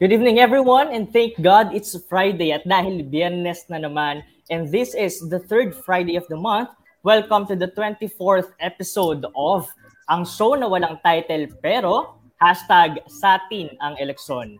Good evening everyone and thank God it's Friday at dahil biyernes na naman and this is the third Friday of the month, welcome to the 24th episode of ang show na walang title pero hashtag satin ang eleksyon.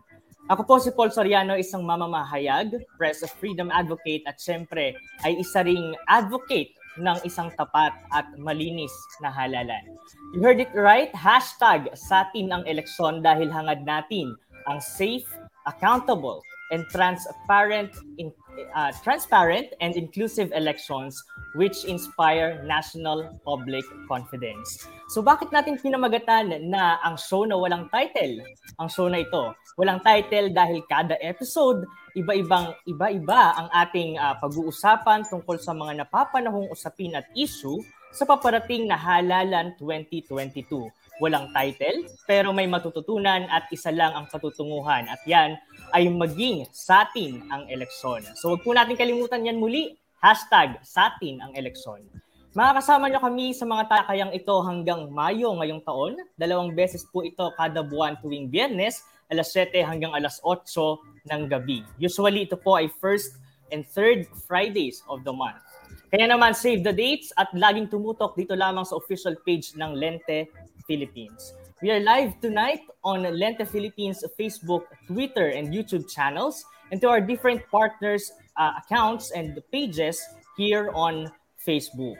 Ako po si Paul Soriano, isang mamamahayag, press of freedom advocate at syempre ay isa ring advocate ng isang tapat at malinis na halalan. You heard it right, hashtag satin ang eleksyon dahil hangad natin ang safe, accountable, and transparent in, uh, transparent and inclusive elections which inspire national public confidence. So bakit natin pinamagatan na ang show na walang title? Ang show na ito, walang title dahil kada episode iba-ibang iba-iba ang ating uh, pag-uusapan tungkol sa mga napapanahong usapin at issue sa paparating na halalan 2022 walang title, pero may matututunan at isa lang ang patutunguhan. At yan ay maging sa atin ang eleksyon. So wag po natin kalimutan yan muli, hashtag sa atin ang eleksyon. Makakasama nyo kami sa mga talakayang ito hanggang Mayo ngayong taon. Dalawang beses po ito kada buwan tuwing biyernes, alas 7 hanggang alas 8 ng gabi. Usually ito po ay first and third Fridays of the month. Kaya naman save the dates at laging tumutok dito lamang sa official page ng Lente Philippines. We are live tonight on Lente Philippines Facebook, Twitter, and YouTube channels, and to our different partners' uh, accounts and pages here on Facebook.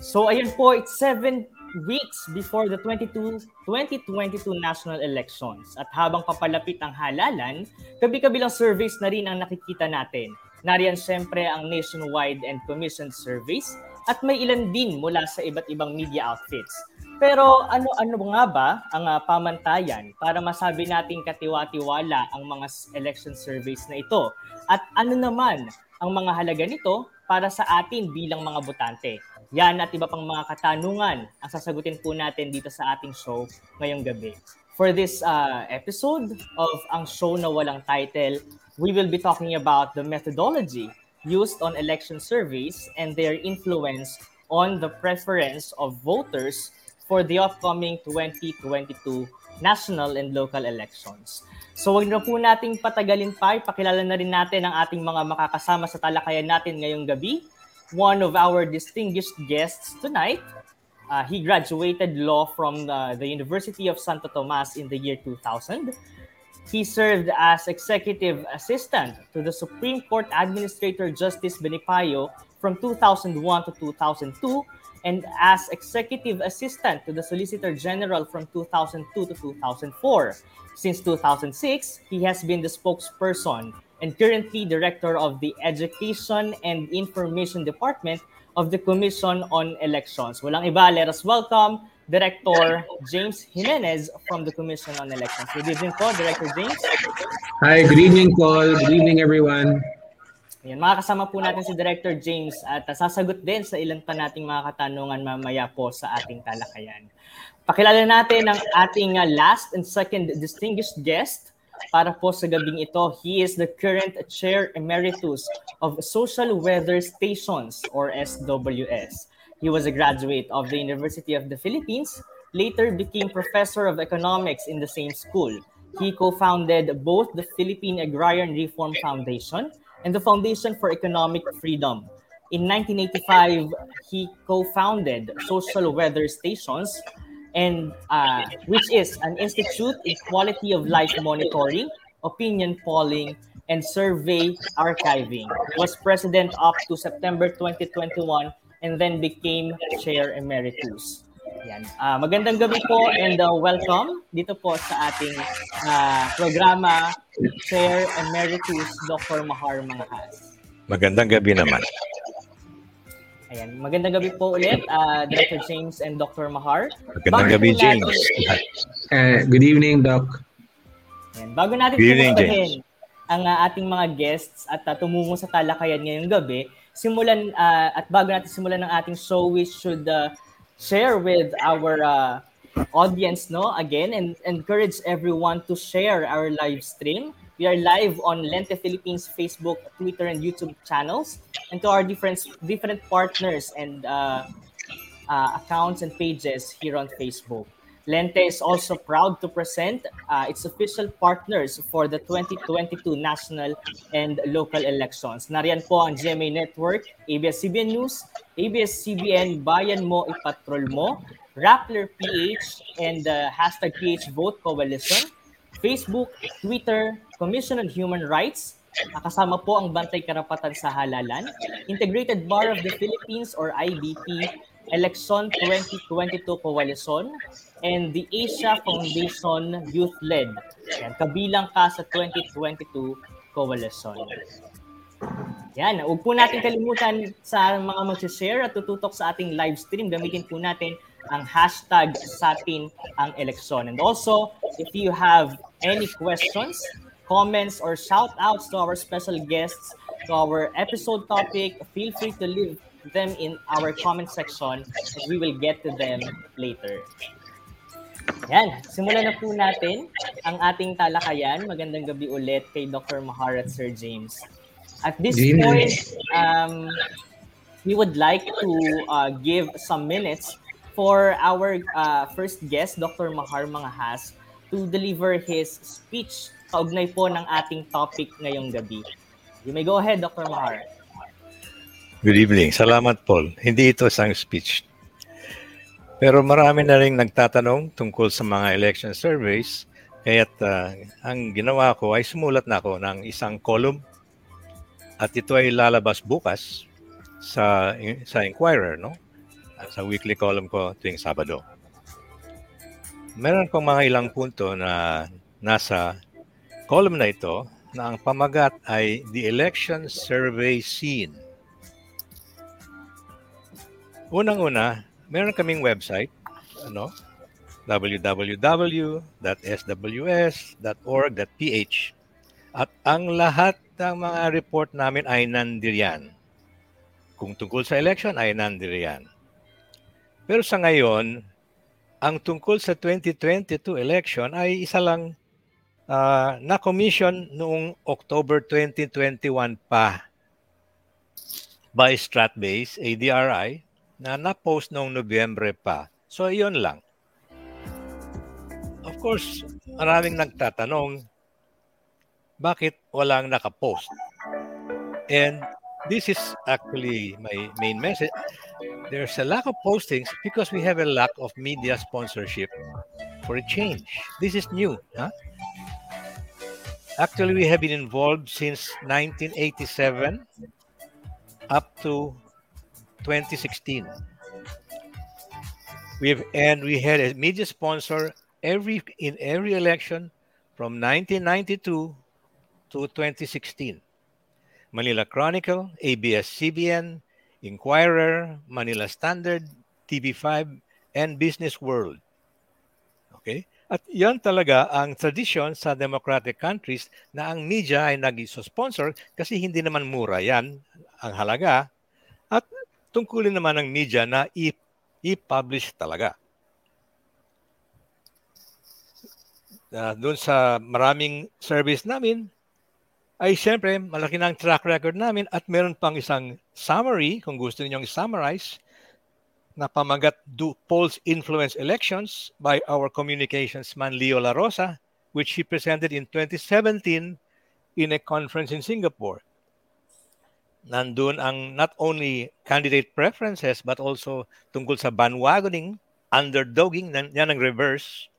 So ayun po, it's seven weeks before the 22, 2022 national elections. At habang papalapit ang halalan, kabi-kabilang surveys na rin ang nakikita natin. Nariyan siyempre ang nationwide and commissioned surveys at may ilan din mula sa iba't ibang media outfits. Pero ano-ano nga ba ang uh, pamantayan para masabi nating katiwa-tiwala ang mga election surveys na ito? At ano naman ang mga halaga nito para sa atin bilang mga botante? Yan at iba pang mga katanungan ang sasagutin po natin dito sa ating show ngayong gabi. For this uh, episode of ang show na walang title, we will be talking about the methodology used on election surveys and their influence on the preference of voters for the upcoming 2022 national and local elections. So wag na po nating patagalin pa, ipakilala na rin natin ang ating mga makakasama sa talakayan natin ngayong gabi. One of our distinguished guests tonight, uh, he graduated law from the, the University of Santo Tomas in the year 2000. He served as executive assistant to the Supreme Court Administrator Justice Benipayo from 2001 to 2002 and as executive assistant to the Solicitor General from 2002 to 2004. Since 2006, he has been the spokesperson and currently director of the Education and Information Department of the Commission on Elections. Walang iba, let us welcome Director James Jimenez from the Commission on Elections. Good evening po, Director James. Hi, good evening, Paul. Good evening, everyone. Ayan, makakasama po natin si Director James at uh, sasagot din sa ilan pa nating mga katanungan mamaya po sa ating talakayan. Pakilala natin ang ating uh, last and second distinguished guest para po sa gabing ito. He is the current Chair Emeritus of Social Weather Stations or SWS. He was a graduate of the University of the Philippines, later became Professor of Economics in the same school. He co-founded both the Philippine Agrarian Reform Foundation and the Foundation for Economic Freedom. In 1985, he co-founded Social Weather Stations, and uh, which is an institute in quality of life monitoring, opinion polling, and survey archiving. Was president up to September 2021 and then became chair emeritus. Yan. Uh, magandang gabi po and uh, welcome dito po sa ating uh, programa Chair Emeritus Dr. Mahar Manghas. Magandang gabi naman. Ayan, magandang gabi po ulit, uh, Dr. James and Dr. Mahar. Magandang bago gabi, James. Uh, good evening, Doc. Ayan, bago natin good evening, ang uh, ating mga guests at uh, tumungo sa talakayan ngayong gabi, simulan uh, at bago natin simulan ng ating show, we should uh, share with our uh, audience no again and encourage everyone to share our live stream. We are live on lente philippines facebook twitter and youtube channels. And to our different different partners and uh, uh, accounts and pages here on facebook Lente is also proud to present uh, its official partners for the 2022 national and local elections. Nariyan po ang GMA Network, ABS-CBN News, ABS-CBN Bayan Mo Ipatrol Mo, Rappler PH, and the hashtag PH Vote Coalition, Facebook, Twitter, Commission on Human Rights, Kasama po ang Bantay Karapatan sa Halalan, Integrated Bar of the Philippines or IBP, Election 2022 Coalition, and the Asia Foundation Youth Led. Yan, kabilang ka sa 2022 Coalition. Yan, huwag po natin kalimutan sa mga mag-share at tututok sa ating live stream. Gamitin po natin ang hashtag sa atin ang eleksyon. And also, if you have any questions, comments, or shout outs to our special guests, to our episode topic, feel free to leave them in our comment section and we will get to them later. Yan, simulan na po natin ang ating talakayan. Magandang gabi ulit kay Dr. Mahar at Sir James. At this James. point, um, we would like to uh, give some minutes for our uh, first guest, Dr. Mahar Mangahas, to deliver his speech kaugnay po ng ating topic ngayong gabi. You may go ahead, Dr. Mahar. Good evening. Salamat, Paul. Hindi ito isang speech. Pero marami na rin nagtatanong tungkol sa mga election surveys. Kaya't uh, ang ginawa ko ay sumulat na ako ng isang column at ito ay lalabas bukas sa sa Inquirer, no? Sa weekly column ko tuwing Sabado. Meron kong mga ilang punto na nasa column na ito na ang pamagat ay The Election Survey Scene. Unang-una, meron kaming website, ano, www.sws.org.ph at ang lahat ng mga report namin ay nandiriyan. Kung tungkol sa election ay nandiriyan. Pero sa ngayon, ang tungkol sa 2022 election ay isa lang uh, na-commission noong October 2021 pa by Stratbase, ADRI, na na-post noong Nobyembre pa. So, iyon lang. Of course, maraming nagtatanong, bakit walang nakapost? And this is actually my main message. There's a lack of postings because we have a lack of media sponsorship for a change. This is new. Huh? Actually, we have been involved since 1987 up to 2016. We've and we had a media sponsor every in every election from 1992 to 2016. Manila Chronicle, ABS-CBN, Inquirer, Manila Standard, TV5, and Business World. Okay? At yan talaga ang tradisyon sa democratic countries na ang media ay nag-sponsor kasi hindi naman mura yan ang halaga at tungkulin naman ng media na i-publish talaga. Uh, doon sa maraming service namin, ay siyempre malaki na ang track record namin at meron pang isang summary, kung gusto ninyong summarize, na pamagat Do Polls Influence Elections by our communications man Leo La Rosa, which he presented in 2017 in a conference in Singapore. Nandun ang not only candidate preferences but also tungkol sa bandwagoning, underdogging, yan ang reverse,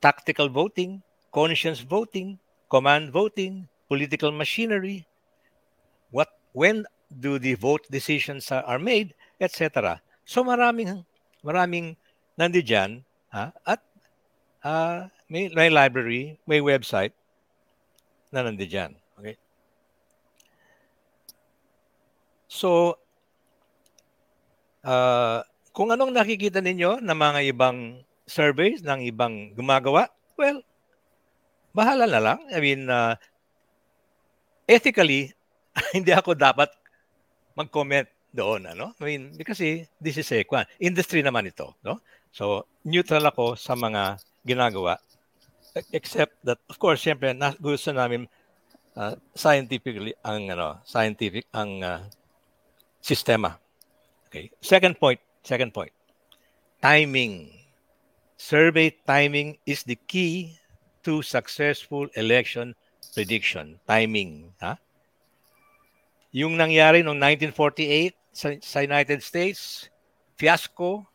tactical voting, conscience voting, command voting, political machinery, what when do the vote decisions are made, etc. So maraming maraming nandiyan ha at uh, may, may library, may website na nandiyan. Okay? So uh, kung anong nakikita ninyo ng mga ibang surveys ng ibang gumagawa, well, bahala na lang. I mean, uh, ethically, hindi ako dapat mag-comment doon, ano? I mean, kasi this is a kwan, industry naman ito, no? So, neutral ako sa mga ginagawa. Except that, of course, siyempre, na, gusto namin uh, scientifically ang, ano, scientific ang uh, sistema. Okay. Second point, second point. Timing. survey timing is the key to successful election prediction. Timing. Ha? Yung nangyari noong 1948 sa, sa United States, fiasco,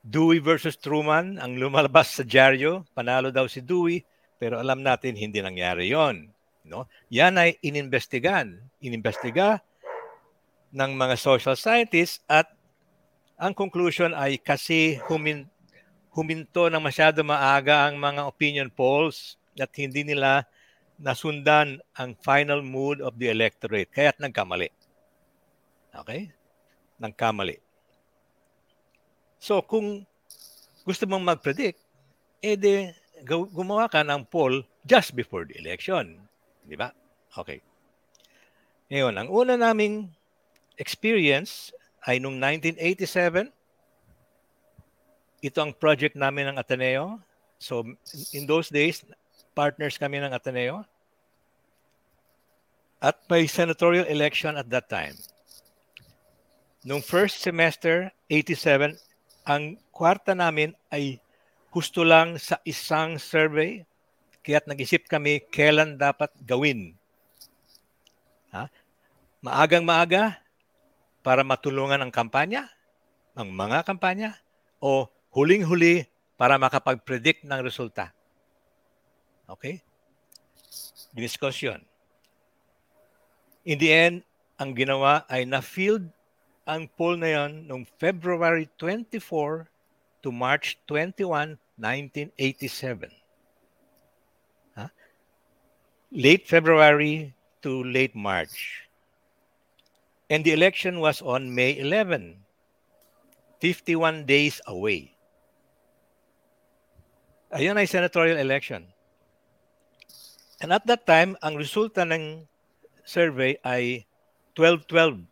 Dewey versus Truman, ang lumalabas sa dyaryo, panalo daw si Dewey, pero alam natin hindi nangyari yon. No? Yan ay inimbestigan. Inimbestiga ng mga social scientists at ang conclusion ay kasi humin, huminto ng masyado maaga ang mga opinion polls at hindi nila nasundan ang final mood of the electorate. Kaya't nagkamali. Okay? Nagkamali. So kung gusto mong mag-predict, edi gumawa ka ng poll just before the election. Di ba? Okay. Ngayon, ang una naming experience ay noong 1987. Ito ang project namin ng Ateneo. So in those days, partners kami ng Ateneo. At may senatorial election at that time. Noong first semester, 87, ang kwarta namin ay gusto lang sa isang survey. Kaya't nag-isip kami kailan dapat gawin. Ha? Maagang maaga, para matulungan ang kampanya, ang mga kampanya, o huling-huli para makapag-predict ng resulta. Okay? Discussion. In the end, ang ginawa ay na-field ang poll na yon noong February 24 to March 21, 1987. Huh? Late February to late March. And the election was on May 11, 51 days away. Ayun ay senatorial election. And at that time, ang resulta ng survey ay 12-12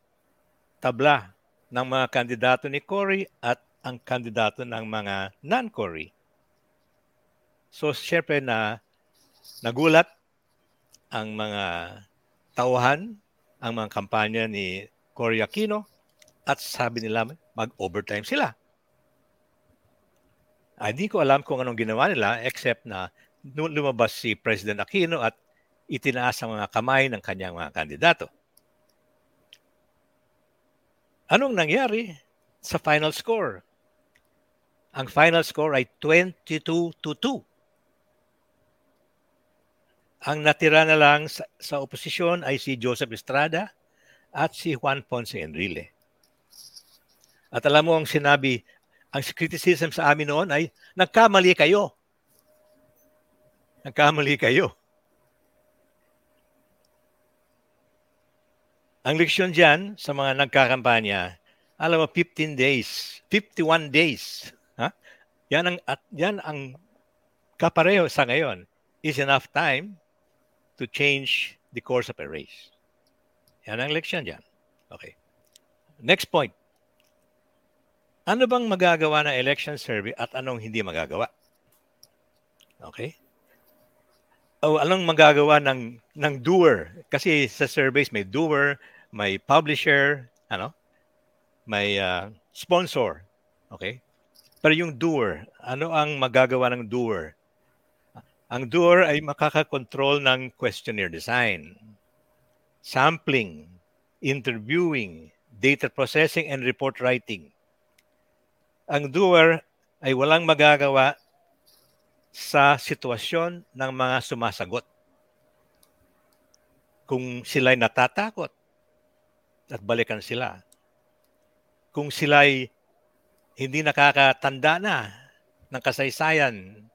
tabla ng mga kandidato ni Cory at ang kandidato ng mga non-Cory. So, syempre na nagulat ang mga tauhan ang mga kampanya ni Cory Aquino at sabi nila mag-overtime sila. Ay, hindi ko alam kung anong ginawa nila except na lumabas si President Aquino at itinaas ang mga kamay ng kanyang mga kandidato. Anong nangyari sa final score? Ang final score ay 22 to 2. Ang natira na lang sa, sa oposisyon ay si Joseph Estrada at si Juan Ponce Enrile. At alam mo ang sinabi, ang criticism sa amin noon ay, nagkamali kayo. Nagkamali kayo. Ang leksyon dyan sa mga nagkakampanya, alam mo, 15 days, 51 days. Ha? Yan ang, at, yan ang kapareho sa ngayon is enough time to change the course of a race. Yan ang leksyon dyan. Okay. Next point. Ano bang magagawa ng election survey at anong hindi magagawa? Okay? O anong magagawa ng, ng doer? Kasi sa surveys may doer, may publisher, ano? May uh, sponsor. Okay? Pero yung doer, ano ang magagawa ng doer? Ang doer ay makakakontrol ng questionnaire design, sampling, interviewing, data processing, and report writing. Ang doer ay walang magagawa sa sitwasyon ng mga sumasagot. Kung sila'y natatakot at balikan sila. Kung sila'y hindi nakakatanda na ng kasaysayan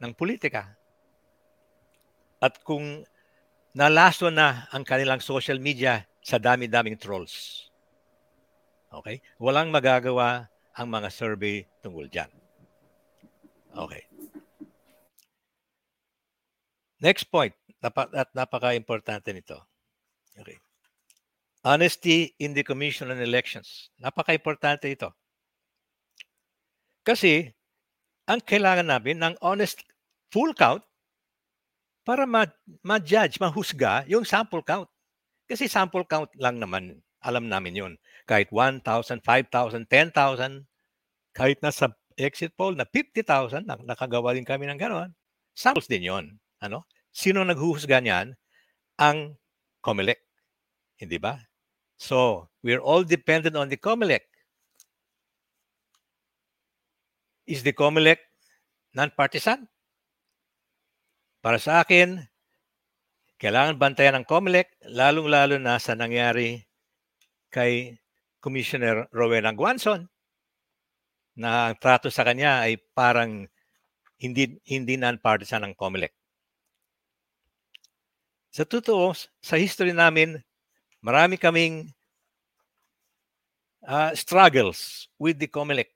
ng politika. At kung nalaso na ang kanilang social media sa dami-daming trolls. Okay? Walang magagawa ang mga survey tungkol dyan. Okay. Next point, nap- at napaka-importante nito. Okay. Honesty in the Commission on Elections. Napaka-importante ito. Kasi, ang kailangan namin ng honest full count para ma- ma-judge, mahusga yung sample count. Kasi sample count lang naman, alam namin yun. Kahit 1,000, 5,000, 10,000, kahit nasa exit poll na 50,000, nakagawa din kami ng gano'n, samples din yon. Ano? Sino naghuhusga niyan? Ang COMELEC. Hindi ba? So, we're all dependent on the COMELEC. Is the COMELEC non-partisan? Para sa akin, kailangan bantayan ng COMELEC, lalong-lalo na sa nangyari kay Commissioner Rowena Guanzon na ang trato sa kanya ay parang hindi hindi non-partisan ng COMELEC. Sa totoo, sa history namin, marami kaming uh, struggles with the COMELEC.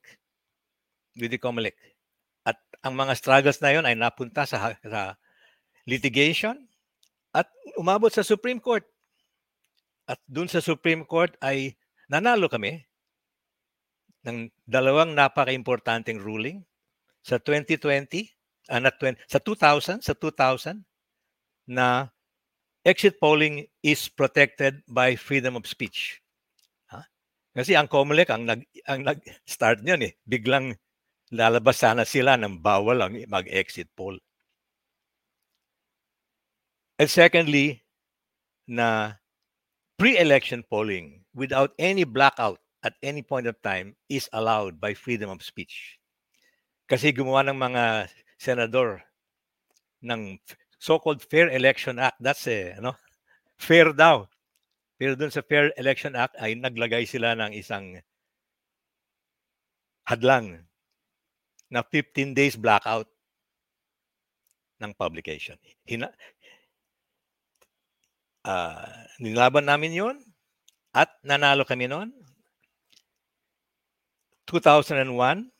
With COMELEC. At ang mga struggles na yon ay napunta sa, sa litigation at umabot sa Supreme Court. At dun sa Supreme Court ay nanalo kami ng dalawang napaka-importanteng ruling sa 2020, uh, not 20, sa 2000, sa 2000 na exit polling is protected by freedom of speech. Ha? Kasi ang COMELEC ang nag ang nag-start niyan eh, biglang lalabas sana sila ng bawal ang mag-exit poll. And secondly, na pre-election polling without any blackout at any point of time is allowed by freedom of speech. Kasi gumawa ng mga senador ng so-called Fair Election Act. That's eh, ano? Fair daw. Pero dun sa Fair Election Act ay naglagay sila ng isang hadlang na 15 days blackout ng publication. Hina, uh, nilaban namin yon at nanalo kami noon 2001.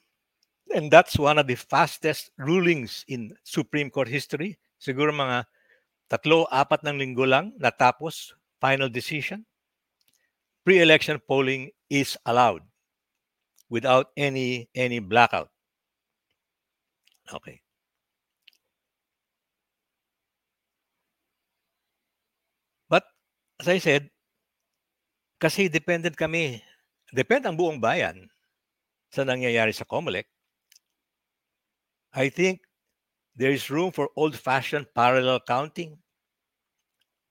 And that's one of the fastest rulings in Supreme Court history. Siguro mga tatlo, apat ng linggo lang natapos final decision. Pre-election polling is allowed without any any blackout. Okay. But as I said, kasi dependent kami, depend ang buong bayan sa nangyayari sa COMELEC, I think there is room for old-fashioned parallel counting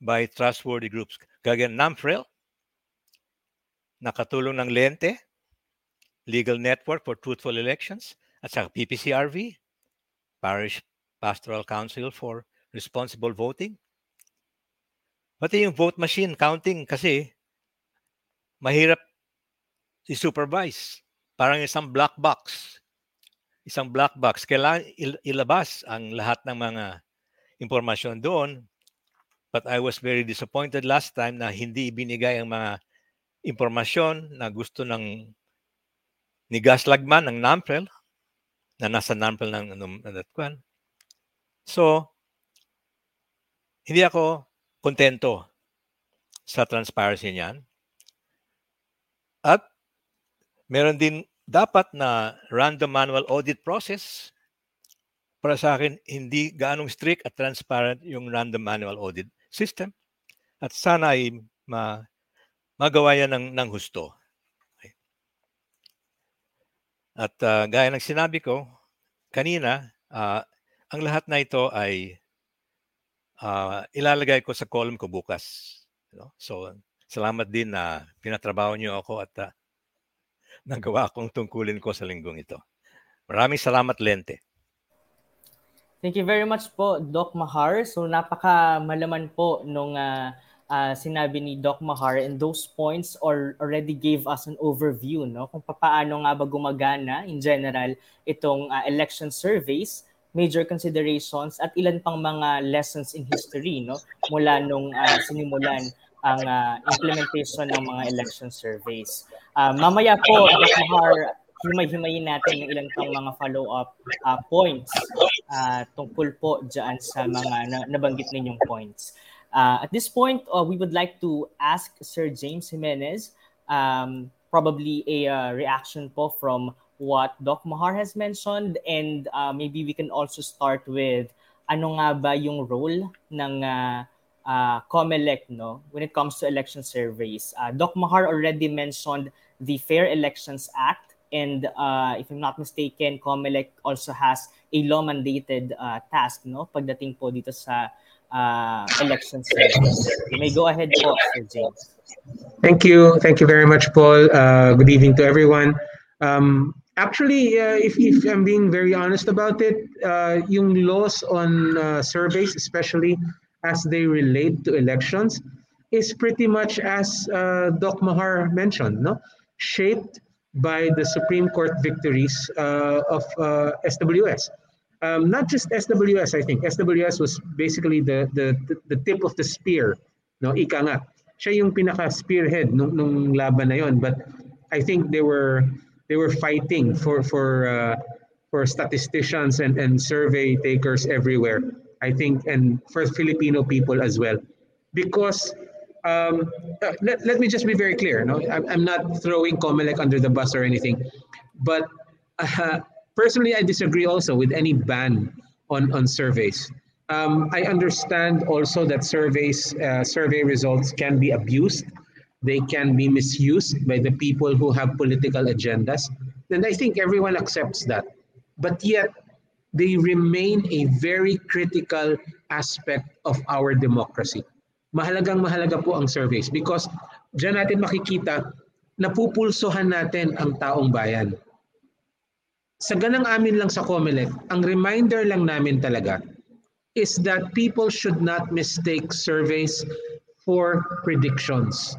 by trustworthy groups. Kagaya NAMFREL, nakatulong ng Lente, Legal Network for Truthful Elections, at sa PPCRV, Parish Pastoral Council for Responsible Voting. Pati yung vote machine counting kasi mahirap i-supervise. Parang isang black box. Isang black box. Kailangan il- ilabas ang lahat ng mga impormasyon doon. But I was very disappointed last time na hindi ibinigay ang mga impormasyon na gusto ng ni Gas Lagman ng NAMPREL na nasa NAMPREL ng ano, Natkuan. So, hindi ako kontento sa transparency niyan. At Meron din dapat na random manual audit process. Para sa akin, hindi gaanong strict at transparent yung random manual audit system. At sana ay ma magawa yan ng, ng husto. At uh, gaya ng sinabi ko kanina, uh, ang lahat na ito ay uh, ilalagay ko sa column ko bukas. You know? So, salamat din na pinatrabaho niyo ako at uh, nagawa kong tungkulin ko sa linggong ito. Maraming salamat, Lente. Thank you very much po, Doc Mahar. So napaka malaman po nung uh, uh, sinabi ni Doc Mahar and those points or already gave us an overview no kung paano nga ba gumagana in general itong uh, election surveys major considerations at ilan pang mga lessons in history no mula nung uh, sinimulan ang uh, implementation ng mga election surveys. Uh, mamaya po, Dr. Har, himay-himayin natin ng ilang pang mga follow-up uh, points uh, tungkol po dyan sa mga na- nabanggit ninyong points. Uh, at this point, uh, we would like to ask Sir James Jimenez um, probably a uh, reaction po from what Doc Mahar has mentioned and uh, maybe we can also start with ano nga ba yung role ng uh, uh, COMELEC no, when it comes to election surveys. Uh, Doc Mahar already mentioned the Fair Elections Act And uh, if I'm not mistaken, COMELEC also has a law-mandated uh, task no pagdating po dito sa uh, election service. You may go ahead Sir James. Thank you. Thank you very much, Paul. Uh, good evening to everyone. Um, actually, uh, if, if I'm being very honest about it, uh, yung laws on uh, surveys, especially as they relate to elections, is pretty much as uh, Doc Mahar mentioned, no? shaped by the Supreme Court victories uh, of uh, SWS. Um, not just SWS, I think. SWS was basically the, the, the tip of the spear. No? Ika nga. Siya yung pinaka-spearhead nung, nung laban na yon. But I think they were they were fighting for for uh, for statisticians and, and survey takers everywhere. I think, and for Filipino people as well, because um, uh, let, let me just be very clear. No, I'm, I'm not throwing Comelec under the bus or anything, but uh, personally, I disagree also with any ban on on surveys. Um, I understand also that surveys uh, survey results can be abused they can be misused by the people who have political agendas, then I think everyone accepts that. But yet, they remain a very critical aspect of our democracy. Mahalagang mahalaga po ang surveys because diyan natin makikita napupulsohan natin ang taong bayan. Sa ganang amin lang sa COMELEC, ang reminder lang namin talaga is that people should not mistake surveys for predictions.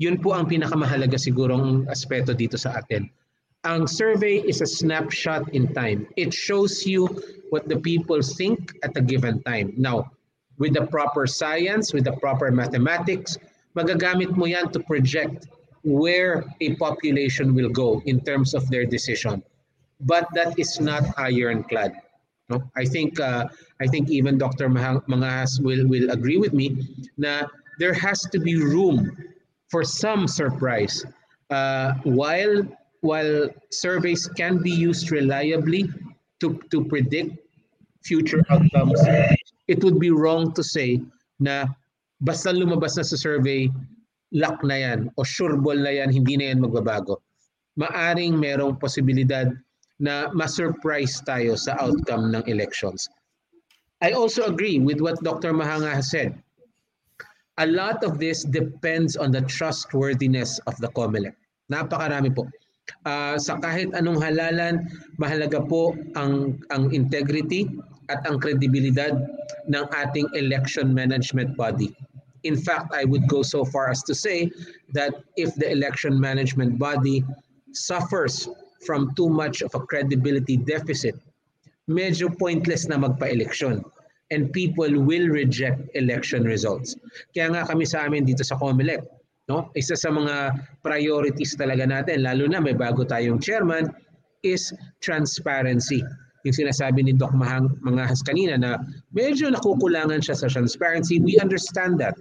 Yun po ang pinakamahalaga sigurong aspeto dito sa atin. Ang survey is a snapshot in time. It shows you what the people think at a given time. Now, with the proper science, with the proper mathematics, magagamit mo yan to project where a population will go in terms of their decision. But that is not ironclad. No? I think uh, I think even Dr. Mangas will will agree with me na there has to be room for some surprise. Uh, while while surveys can be used reliably to, to predict future outcomes, it would be wrong to say na basta lumabas na sa survey, lock na yan o sure ball na yan, hindi na yan magbabago. Maaring merong posibilidad na ma-surprise tayo sa outcome ng elections. I also agree with what Dr. Mahanga has said a lot of this depends on the trustworthiness of the COMELEC. Napakarami po. Uh, sa kahit anong halalan, mahalaga po ang, ang integrity at ang kredibilidad ng ating election management body. In fact, I would go so far as to say that if the election management body suffers from too much of a credibility deficit, medyo pointless na magpa-eleksyon and people will reject election results. Kaya nga kami sa amin dito sa COMELEC, no? isa sa mga priorities talaga natin, lalo na may bago tayong chairman, is transparency. Yung sinasabi ni Doc Mahang, mga has kanina na medyo nakukulangan siya sa transparency. We understand that.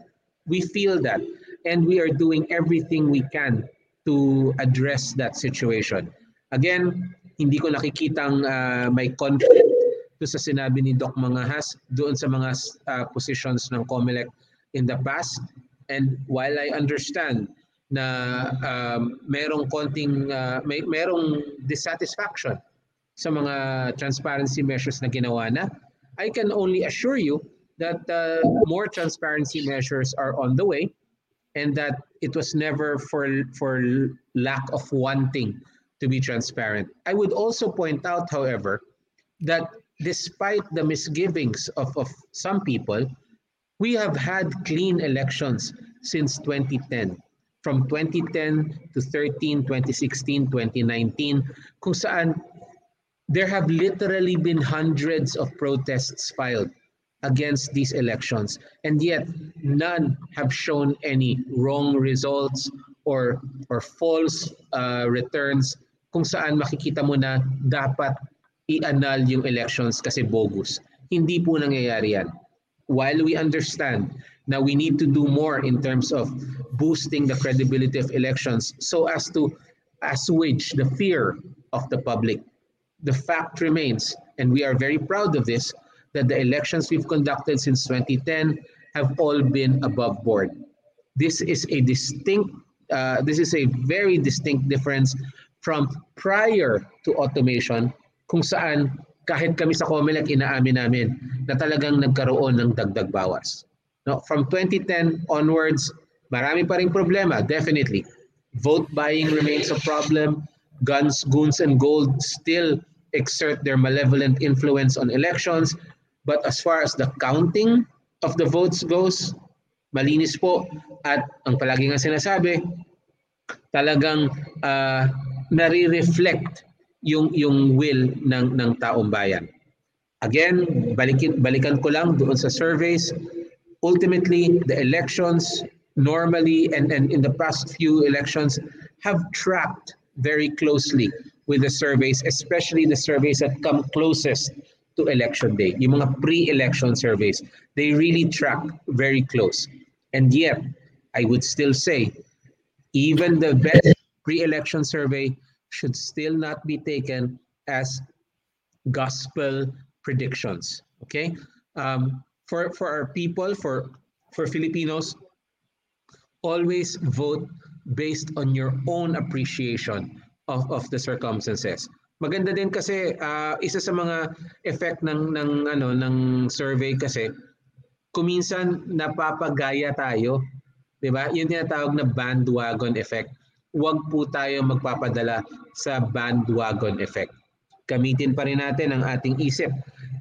We feel that. And we are doing everything we can to address that situation. Again, hindi ko nakikitang uh, may conflict to sa sinabi ni Doc Mangahas doon sa mga uh, positions ng COMELEC in the past. And while I understand na um, merong konting, uh, may, merong dissatisfaction sa mga transparency measures na ginawa na, I can only assure you that uh, more transparency measures are on the way and that it was never for, for lack of wanting to be transparent. I would also point out, however, that despite the misgivings of, of some people, we have had clean elections since 2010. From 2010 to 13, 2016, 2019, kung saan there have literally been hundreds of protests filed against these elections. And yet, none have shown any wrong results or, or false uh, returns kung saan makikita mo na dapat i-annul yung elections kasi bogus. Hindi po nangyayari yan. While we understand na we need to do more in terms of boosting the credibility of elections so as to assuage the fear of the public, the fact remains, and we are very proud of this, that the elections we've conducted since 2010 have all been above board. This is a distinct, uh, this is a very distinct difference from prior to automation kung saan kahit kami sa COMELEC inaamin namin na talagang nagkaroon ng dagdag bawas. No, from 2010 onwards, marami pa ring problema, definitely. Vote buying remains a problem. Guns, goons, and gold still exert their malevolent influence on elections. But as far as the counting of the votes goes, malinis po. At ang palagi nga sinasabi, talagang uh, nare-reflect yung yung will ng ng taong bayan. Again, balikin balikan ko lang doon sa surveys. Ultimately, the elections normally and, and in the past few elections have tracked very closely with the surveys, especially the surveys that come closest to election day. Yung mga pre-election surveys, they really track very close. And yet, I would still say, even the best pre-election survey should still not be taken as gospel predictions. Okay, um, for for our people, for for Filipinos, always vote based on your own appreciation of of the circumstances. Maganda din kasi uh, isa sa mga effect ng ng ano ng survey kasi kuminsan napapagaya tayo, 'di ba? Yung tinatawag na bandwagon effect huwag po tayo magpapadala sa bandwagon effect. Gamitin pa rin natin ang ating isip.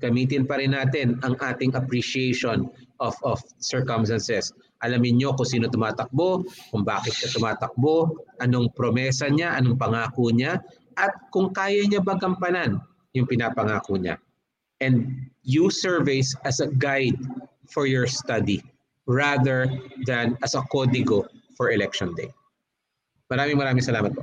Gamitin pa rin natin ang ating appreciation of, of circumstances. Alamin nyo kung sino tumatakbo, kung bakit siya tumatakbo, anong promesa niya, anong pangako niya, at kung kaya niya ba gampanan yung pinapangako niya. And use surveys as a guide for your study rather than as a kodigo for election day. Maraming maraming salamat po.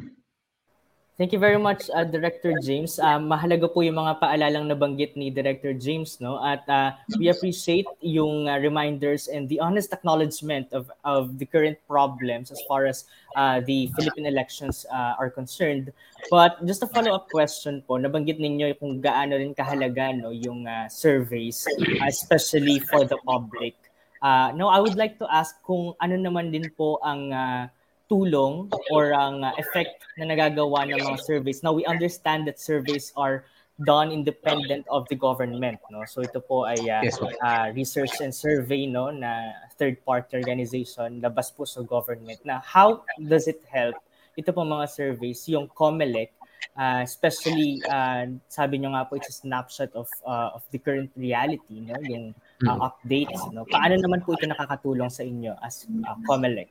Thank you very much, uh, Director James. Uh, mahalaga po yung mga paalalang nabanggit ni Director James, no? At uh, we appreciate yung uh, reminders and the honest acknowledgement of of the current problems as far as uh, the Philippine elections uh, are concerned. But just a follow-up question po, nabanggit ninyo kung gaano rin kahalaga no yung uh, surveys, especially for the public. Uh, now, I would like to ask kung ano naman din po ang uh, tulong or ang uh, effect na nagagawa ng mga surveys. Now, we understand that surveys are done independent of the government no? So ito po ay uh, yes, uh, research and survey no? Na third party organization labas po sa government na how does it help? Ito po mga surveys yung COMELEC uh, especially uh, sabi nyo nga po it's a snapshot of uh, of the current reality no? Yung uh, mm. updates no paano naman po ito nakakatulong sa inyo as uh, COMELEC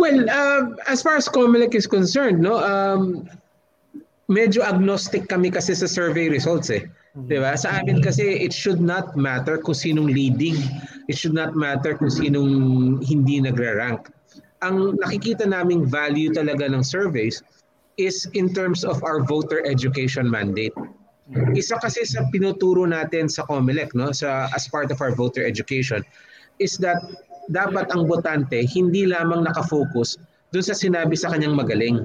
well uh, as far as COMELEC is concerned no um medyo agnostic kami kasi sa survey results eh. Mm-hmm. 'Di ba? Sa amin kasi it should not matter kung sinong leading. It should not matter kung sinong hindi nagre-rank. Ang nakikita naming value talaga ng surveys is in terms of our voter education mandate. Isa kasi sa pinuturo natin sa COMELEC no sa as part of our voter education is that dapat ang botante hindi lamang nakafocus doon sa sinabi sa kanyang magaling.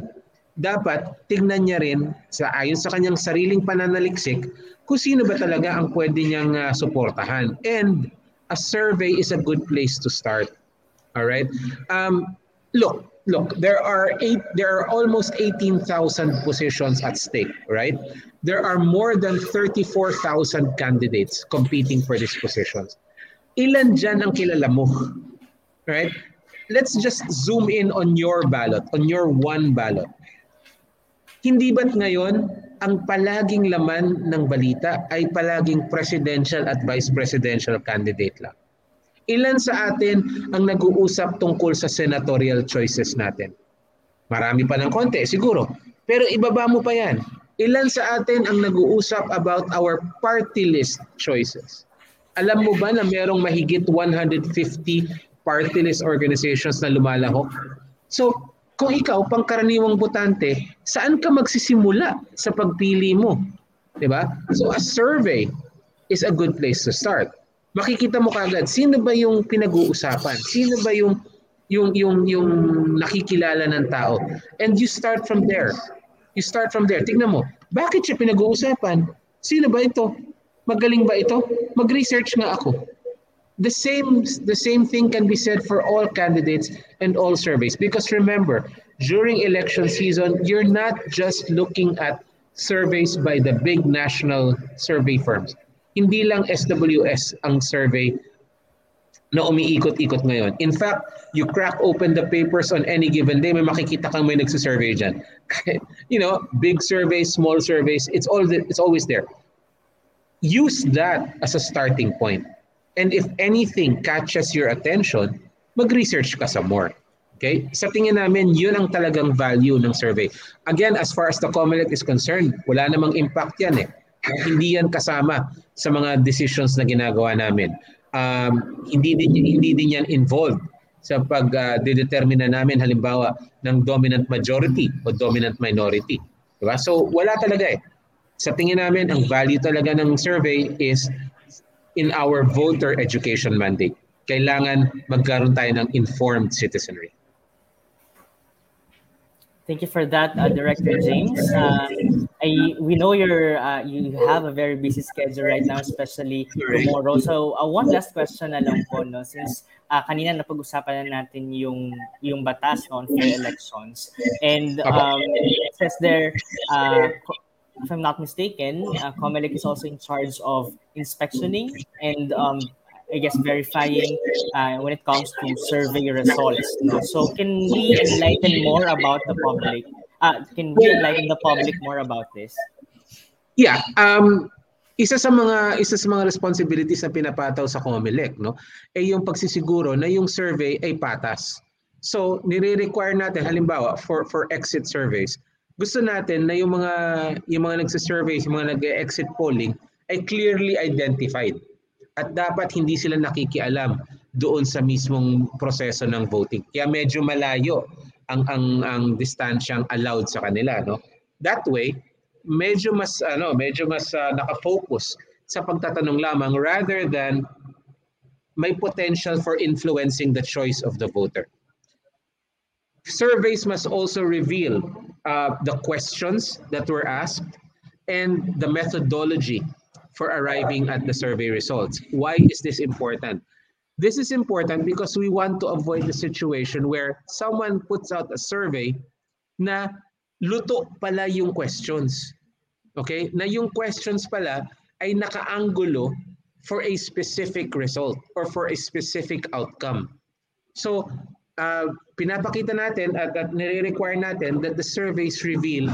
Dapat tingnan niya rin sa ayon sa kanyang sariling pananaliksik kung sino ba talaga ang pwede niyang uh, suportahan. And a survey is a good place to start. All right? Um, look, look, there are eight, there are almost 18,000 positions at stake, right? There are more than 34,000 candidates competing for these positions. Ilan dyan ang kilala mo? Right? Let's just zoom in on your ballot, on your one ballot. Hindi ba't ngayon ang palaging laman ng balita ay palaging presidential at vice presidential candidate lang? Ilan sa atin ang nag-uusap tungkol sa senatorial choices natin? Marami pa ng konti, siguro. Pero ibaba mo pa yan. Ilan sa atin ang nag-uusap about our party list choices? Alam mo ba na merong mahigit 150 party list organizations na lumalahok? So, kung ikaw, pangkaraniwang botante, saan ka magsisimula sa pagpili mo? 'Di ba? So a survey is a good place to start makikita mo kagad sino ba yung pinag-uusapan, sino ba yung yung yung yung nakikilala ng tao. And you start from there. You start from there. Tingnan mo, bakit siya pinag-uusapan? Sino ba ito? Magaling ba ito? Mag-research nga ako. The same the same thing can be said for all candidates and all surveys because remember, during election season, you're not just looking at surveys by the big national survey firms. Hindi lang SWS ang survey na umiikot-ikot ngayon. In fact, you crack open the papers on any given day, may makikita kang may nagsisurvey dyan. you know, big surveys, small surveys, it's all the, it's always there. Use that as a starting point. And if anything catches your attention, mag-research ka sa more. Okay? Sa tingin namin, yun ang talagang value ng survey. Again, as far as the COMELEC is concerned, wala namang impact yan eh. Hindi yan kasama sa mga decisions na ginagawa namin um, hindi din hindi din yan involved sa pag uh, namin halimbawa ng dominant majority o dominant minority. Diba? So wala talaga eh. Sa tingin namin, ang value talaga ng survey is in our voter education mandate. Kailangan magkaroon tayo ng informed citizenry. Thank you for that, uh, Director James. Uh, I we know you're uh, you have a very busy schedule right now, especially tomorrow. So uh, one last question na lang po, no, since uh, kanina napag-usapan na natin yung yung batas no, on fair elections, and um, it says there. Uh, if I'm not mistaken, uh, Comelec is also in charge of inspectioning and um, I guess verifying uh, when it comes to survey results. So can we enlighten more about the public Uh, can we enlighten the public more about this? Yeah, um, isa sa mga isa sa mga responsibilities na pinapataw sa COMELEC no ay yung pagsisiguro na yung survey ay patas. So nire-require natin halimbawa for for exit surveys gusto natin na yung mga yung mga nagse-survey, yung mga nag-exit polling ay clearly identified. At dapat hindi sila nakikialam doon sa mismong proseso ng voting. Kaya medyo malayo ang ang ang distansyang allowed sa kanila no? That way medyo mas ano medyo mas uh, naka-focus sa pagtatanong lamang rather than may potential for influencing the choice of the voter. Surveys must also reveal uh, the questions that were asked and the methodology for arriving at the survey results. Why is this important This is important because we want to avoid the situation where someone puts out a survey na luto pala yung questions. Okay? Na yung questions pala ay nakaanggulo for a specific result or for a specific outcome. So, uh, pinapakita natin at, at nire-require natin that the surveys reveal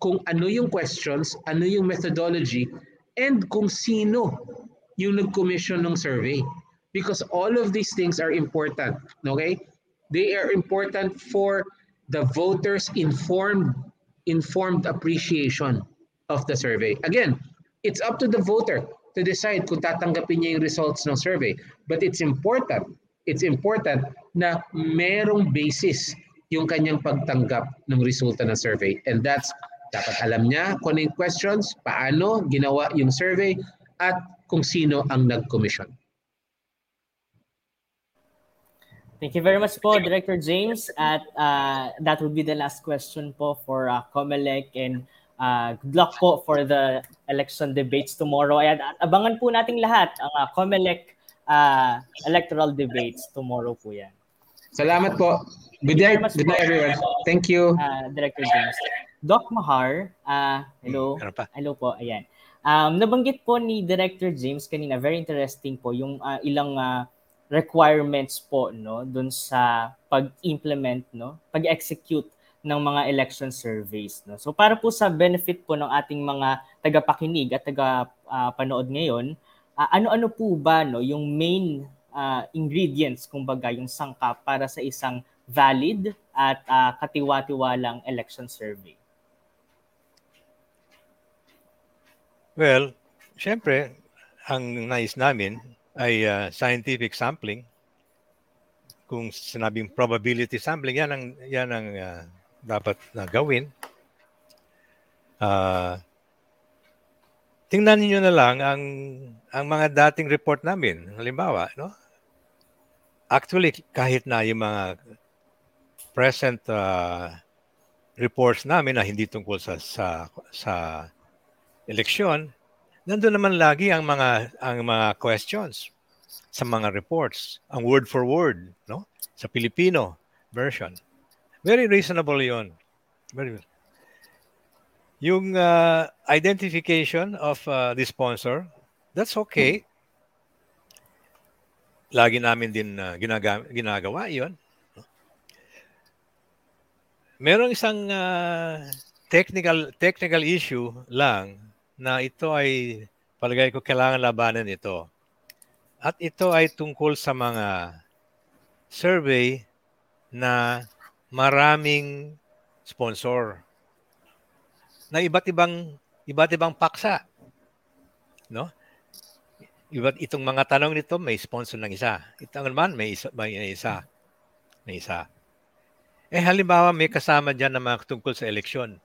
kung ano yung questions, ano yung methodology, and kung sino yung nag-commission ng survey because all of these things are important. Okay? They are important for the voters' informed informed appreciation of the survey. Again, it's up to the voter to decide kung tatanggapin niya yung results ng survey. But it's important, it's important na merong basis yung kanyang pagtanggap ng resulta ng survey. And that's, dapat alam niya kung ano yung questions, paano ginawa yung survey, at kung sino ang nag-commission. Thank you very much po, Director James. At uh, that would be the last question po for uh, Comelec and uh, good luck po for the election debates tomorrow. At, at abangan po nating lahat ang uh, Comelec uh, electoral debates tomorrow po yan. Salamat po. Good night, good night everyone. Thank you. Uh, Director James. Doc Mahar, uh, hello. Hello po, ayan. Um, nabanggit po ni Director James kanina, very interesting po, yung uh, ilang uh, requirements po no dun sa pag-implement no, pag-execute ng mga election surveys no. So para po sa benefit po ng ating mga tagapakinig at taga uh, panood ngayon, uh, ano-ano po ba no yung main uh, ingredients kumbaga yung sangkap para sa isang valid at uh, katiwa-tiwalang election survey? Well, syempre, ang nais namin ay uh, scientific sampling. Kung sinabing probability sampling, yan ang, yan ang uh, dapat na gawin. Uh, tingnan niyo na lang ang ang mga dating report namin. Halimbawa, no? Actually, kahit na yung mga present uh, reports namin na hindi tungkol sa sa sa eleksyon, nandun naman lagi ang mga ang mga questions sa mga reports, ang word for word, no? Sa Filipino version. Very reasonable yon. Very Yung uh, identification of uh, the sponsor, that's okay. Lagi namin din uh, ginaga- ginagawa yon. Merong isang uh, technical technical issue lang na ito ay palagay ko kailangan labanan ito. At ito ay tungkol sa mga survey na maraming sponsor na iba't ibang iba't ibang paksa. No? Iba't itong mga tanong nito may sponsor ng isa. Ito naman may isa, may isa. May isa. Eh halimbawa may kasama diyan na mga tungkol sa eleksyon.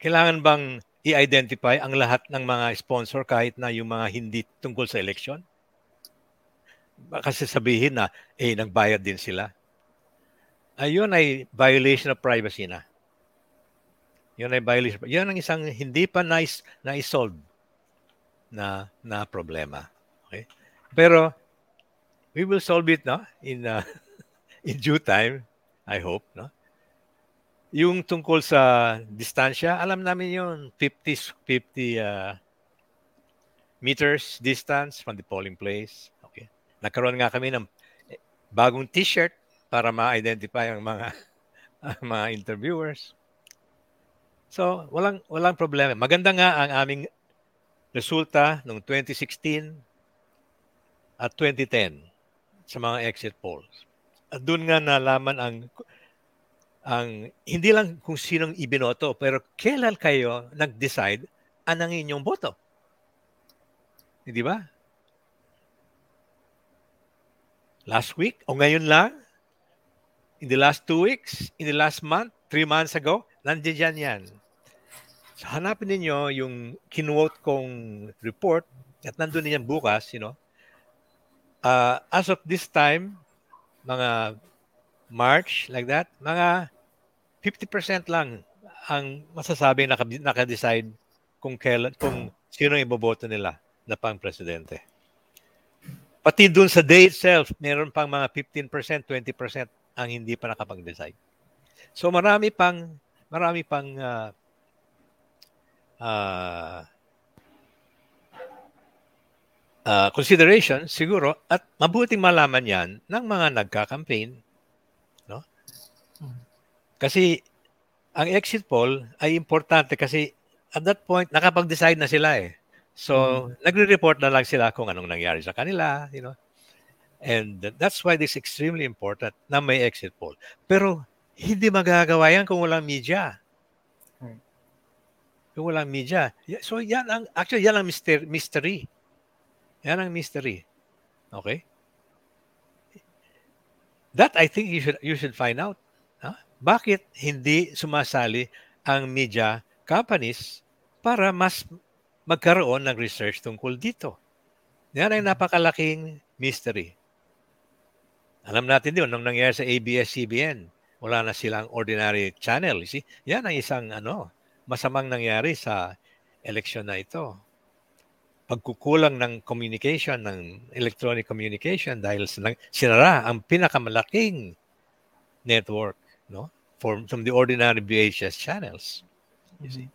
Kailangan bang i-identify ang lahat ng mga sponsor kahit na yung mga hindi tungkol sa eleksyon? Kasi sabihin na, eh, nagbayad din sila. Ayun ay violation of privacy na. Yun ay violation. Yan ang isang hindi pa nice na isolve na na problema. Okay? Pero we will solve it no in uh, in due time, I hope, no. Yung tungkol sa distansya, alam namin yun, 50 50 uh, meters distance from the polling place. Okay. Nagkaroon nga kami ng eh, bagong t-shirt para ma-identify ang mga ang mga interviewers. So, walang walang problema. Maganda nga ang aming resulta noong 2016 at 2010 sa mga exit polls. At doon nga nalaman ang ang hindi lang kung sinong ibinoto, pero kailan kayo nag-decide anong inyong boto. Di ba? Last week o ngayon lang? In the last two weeks? In the last month? Three months ago? Nandiyan yan. So, hanapin ninyo yung kinuot kong report at nandun yan bukas, you know. Uh, as of this time, mga March, like that, mga 50% lang ang masasabing naka, naka-decide kung kailan, kung sino iboboto nila na pang presidente. Pati dun sa day itself, meron pang mga 15%, 20% ang hindi pa nakapag-decide. So marami pang marami pang uh, uh, uh, consideration siguro at mabuting malaman yan ng mga nagka-campaign. Kasi ang exit poll ay importante kasi at that point, nakapag-decide na sila eh. So, mm. nagre-report na lang sila kung anong nangyari sa kanila, you know. And that's why this is extremely important na may exit poll. Pero hindi magagawa yan kung walang media. Yung walang media. So yan ang, actually yan ang mystery. mystery. Yan ang mystery. Okay? That I think you should you should find out. Bakit hindi sumasali ang media companies para mas magkaroon ng research tungkol dito? Yan ay napakalaking mystery. Alam natin din, nung nangyari sa ABS-CBN, wala na silang ordinary channel. You see? Yan ang isang ano, masamang nangyari sa eleksyon na ito. Pagkukulang ng communication, ng electronic communication dahil sinara ang pinakamalaking network no from, from the ordinary VHS channels. You see?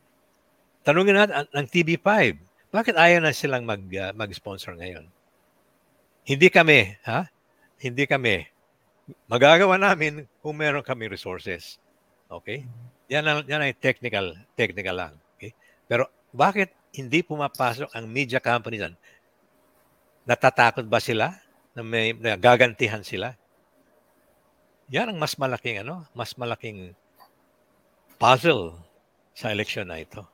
Tanungin natin ang TV5, bakit ayaw na silang mag, uh, mag-sponsor ngayon? Hindi kami, ha? Hindi kami. Magagawa namin kung meron kami resources. Okay? Yan, ang, yan ay technical, technical lang. Okay? Pero bakit hindi pumapasok ang media company dyan? Natatakot ba sila na may na gagantihan sila? Yan ang mas malaking ano, mas malaking puzzle sa election na ito.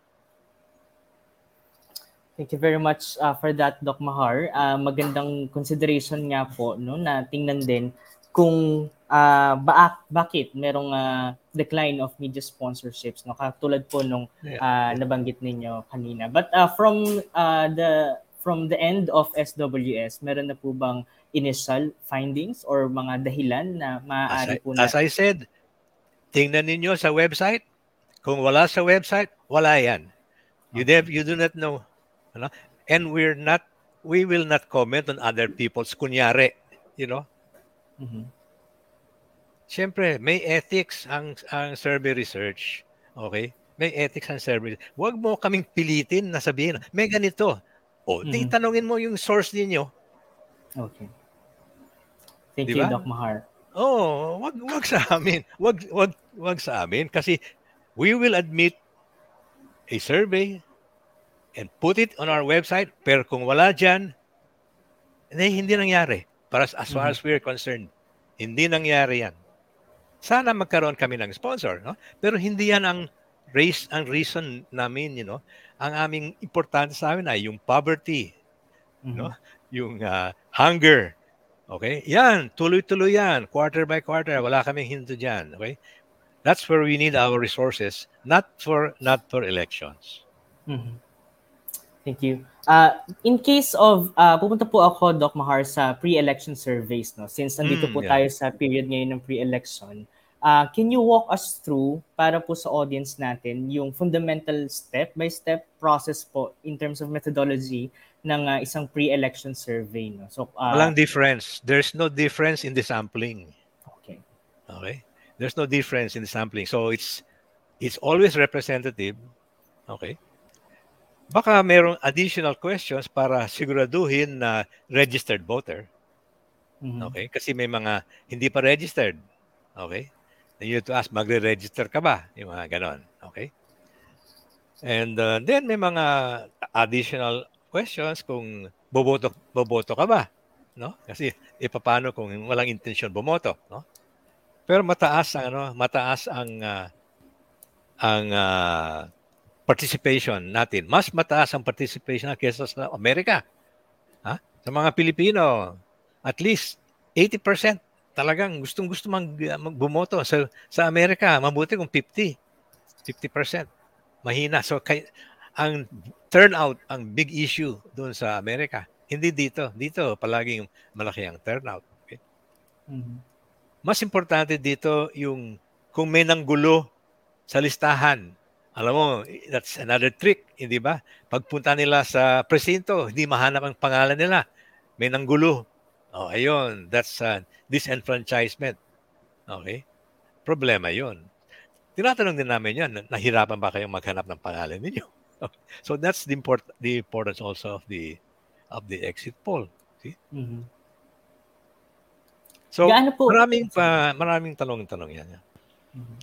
Thank you very much uh, for that, Doc Mahar. Uh, magandang consideration nga po no, na tingnan din kung uh, ba- bakit merong uh, decline of media sponsorships no katulad po nung uh, nabanggit ninyo kanina but uh, from uh, the from the end of SWS meron na po bang initial findings or mga dahilan na maaari po na As I said tingnan ninyo sa website kung wala sa website wala yan you okay. have, you do not know ano? and we're not we will not comment on other people's kunyari you know Mm-hmm. Siyempre, may ethics ang ang survey research. Okay? May ethics ang survey. Huwag mo kaming pilitin na sabihin, may ganito. O, mm-hmm. tanongin mo yung source ninyo. Okay. Thank diba? you, Doc Mahar. Oh, wag wag sa amin. Wag wag wag sa amin kasi we will admit a survey and put it on our website. Pero kung wala dyan, hindi, hindi nangyari. Para as far as mm-hmm. we're concerned, hindi nangyari yan. Sana magkaroon kami ng sponsor, no? Pero hindi yan ang race ang reason namin, you know. Ang aming importante sa amin ay yung poverty, mm-hmm. no? Yung uh, hunger. Okay? Yan, tuloy-tuloy yan, quarter by quarter, wala kaming hinto diyan, okay? That's where we need our resources, not for not for elections. Mm-hmm. Thank you. Uh, in case of, uh, pupunta po ako, Doc Mahar, sa pre-election surveys, no? Since nandito mm, po yeah. tayo sa period ngayon ng pre-election, uh, can you walk us through, para po sa audience natin, yung fundamental step-by-step process po in terms of methodology ng uh, isang pre-election survey, no? So, uh, Walang difference. There's no difference in the sampling. Okay. Okay? There's no difference in the sampling. So it's it's always representative. Okay? Baka merong additional questions para siguraduhin na registered voter. Mm-hmm. Okay? Kasi may mga hindi pa registered. Okay? Then you have to ask, magre-register ka ba? Yung mga ganon. Okay? And uh, then may mga additional questions kung boboto, boboto ka ba? No? Kasi ipapano kung walang intensyon bumoto. No? Pero mataas ang ano, mataas ang uh, ang uh, participation natin. Mas mataas ang participation kaysa sa Amerika. Ha? Sa mga Pilipino, at least 80% talagang gustong-gusto mag, magbumoto sa sa Amerika. Mabuti kung 50. 50%. Mahina. So kay, ang turnout ang big issue doon sa Amerika. Hindi dito. Dito palaging malaki ang turnout. Okay? Mm-hmm. Mas importante dito yung kung may nanggulo sa listahan. Alam mo, that's another trick, hindi ba? Pagpunta nila sa presinto, hindi mahanap ang pangalan nila. May nanggulo. Oh, ayun, that's uh, disenfranchisement. Okay? Problema yon. Tinatanong din namin yan, nahirapan ba kayong maghanap ng pangalan ninyo? So that's the, import, the importance also of the of the exit poll. See? Mm-hmm. So, Gaano po, maraming pa, maraming tanong-tanong yan. Mm-hmm.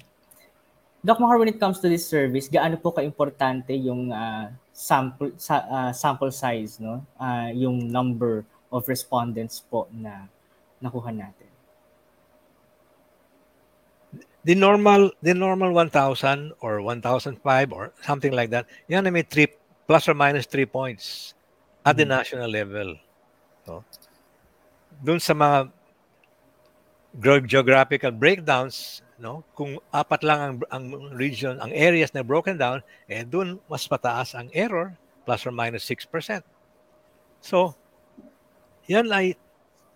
Doc Mahar, when it comes to this service, gaano po kaimportante yung uh, sample sa, uh, sample size, no? Uh, yung number of respondents po na nakuha natin? The normal the normal 1,000 or 1,005 or something like that, yan ay may three, plus or minus 3 points at mm-hmm. the national level. So, doon sa mga geographical breakdowns, no? Kung apat lang ang, ang region, ang areas na broken down, eh doon mas mataas ang error, plus or minus 6%. So, yan ay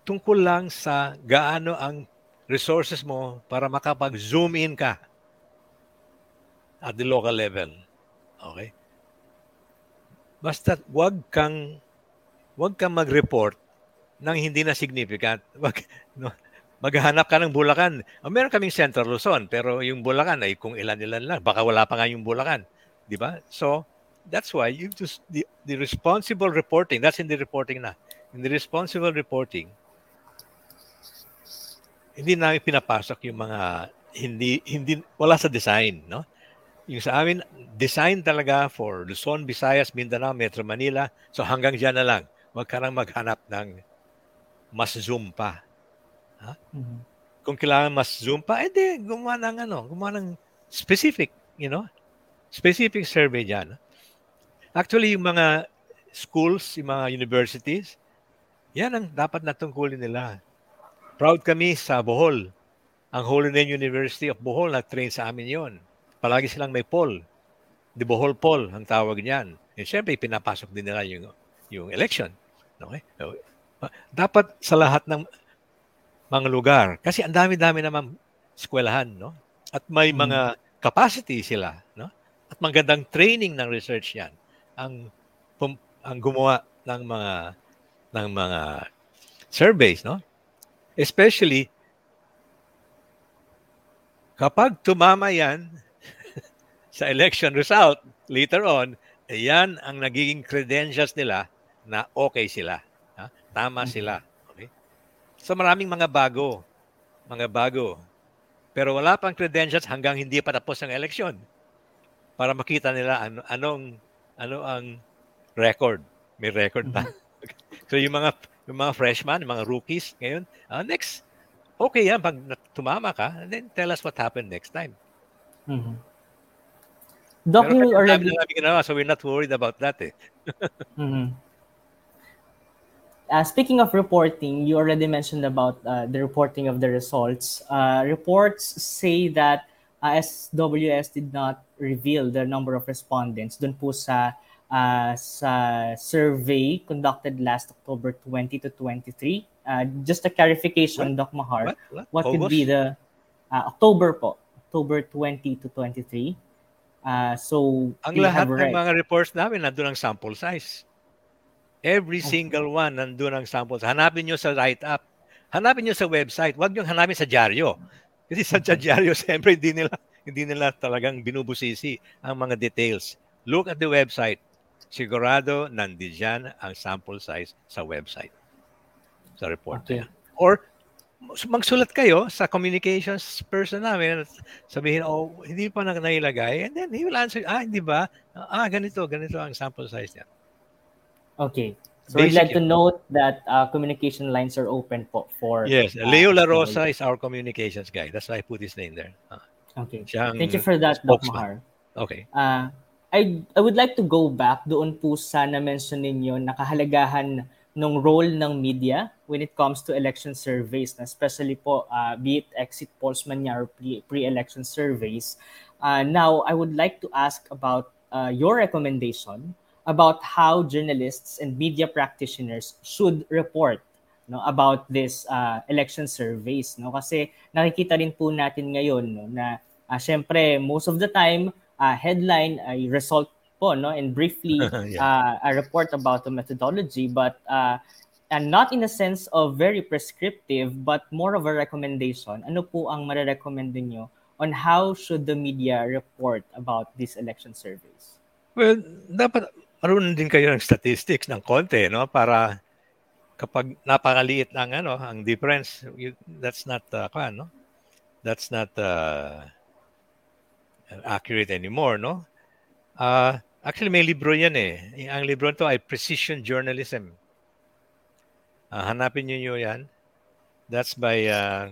tungkol lang sa gaano ang resources mo para makapag-zoom in ka at the local level. Okay? Basta wag kang wag kang mag-report ng hindi na significant. Wag no, maghanap ka ng Bulacan. Oh, meron kaming Central Luzon, pero yung Bulacan ay kung ilan-ilan lang. Baka wala pa nga yung Bulacan. Di ba? So, that's why you just, the, the responsible reporting, that's in the reporting na. In the responsible reporting, hindi namin pinapasok yung mga hindi hindi wala sa design, no? Yung sa amin, design talaga for Luzon, Visayas, Mindanao, Metro Manila. So hanggang diyan na lang. Huwag ka nang maghanap ng mas zoom pa. Ha? Mm-hmm. Kung kailangan mas zoom pa, edi gumawa ng ano, gumawa ng specific, you know, specific survey diyan. Actually, yung mga schools, yung mga universities, yan ang dapat natungkulin nila. Proud kami sa Bohol. Ang Holy Name University of Bohol, nag-train sa amin yon. Palagi silang may poll. The Bohol poll, ang tawag niyan. And syempre, pinapasok din nila yung, yung election. Okay? Dapat sa lahat ng mga lugar. Kasi ang dami-dami naman eskwelahan, no? At may hmm. mga capacity sila, no? At magandang training ng research 'yan. Ang pum, ang gumawa ng mga ng mga surveys, no? Especially Kapag tumama yan sa election result later on, yan ang nagiging credentials nila na okay sila. Ha? Tama Mhm. sila. Okay? So maraming mga bago. Mga bago. Pero wala pang credentials hanggang hindi pa tapos ang election para makita nila ano, anong ano ang record. May record pa. so yung mga yung mga freshman, yung mga rookies ngayon, ah, next, okay yan pag tumama ka, and then tell us what happened next time. Mhm. Doc, Pero you already... namin ginawa, so we're not worried about that eh. Mhm. Uh, speaking of reporting, you already mentioned about uh, the reporting of the results. Uh, reports say that uh, SWS did not reveal the number of respondents dun po sa uh, sa survey conducted last October 20 to 23. Uh, just a clarification, Doc Mahar, What? What? what could be the uh, October po, October 20 to 23. Uh, so Ang lahat ng mga reports namin nandun ang sample size. Every single one nandun ang sample size. Hanapin nyo sa write-up. Hanapin nyo sa website. Huwag nyo hanapin sa dyaryo. Kasi sa dyaryo, siyempre, hindi nila, hindi nila talagang binubusisi ang mga details. Look at the website. Sigurado nandiyan ang sample size sa website. Sa report Okay. Or magsulat kayo sa communications person namin at sabihin, oh, hindi pa na nailagay. And then he will answer, ah, hindi ba? Ah, ganito, ganito ang sample size niya. Okay. So we'd like to note that uh, communication lines are open po for Yes, uh, Leo La Rosa is our communications guy. That's why I put his name there. Ah, Okay. Thank you for that, Doc. Mahar. Okay. Uh, I I would like to go back doon po sa na-mention ninyo na kahalagahan ng role ng media when it comes to election surveys, na especially po uh, be it exit polls man niya or pre- pre-election surveys. Uh, now, I would like to ask about uh, your recommendation about how journalists and media practitioners should report no about this uh, election surveys no kasi nakikita rin po natin ngayon no na uh, syempre most of the time uh, headline ay result po no and briefly Yeah. uh, a report about the methodology but uh, and not in a sense of very prescriptive but more of a recommendation ano po ang marerecommend niyo on how should the media report about these election surveys Well, dapat marunong din kayo ng statistics ng konti, no? Para kapag napakaliit ang ano, ang difference, you, that's not uh, no? That's not uh, accurate anymore, no? Uh, actually may libro 'yan eh. Ang libro nito ay Precision Journalism. Ah, hanapin niyo 'yan. That's by uh,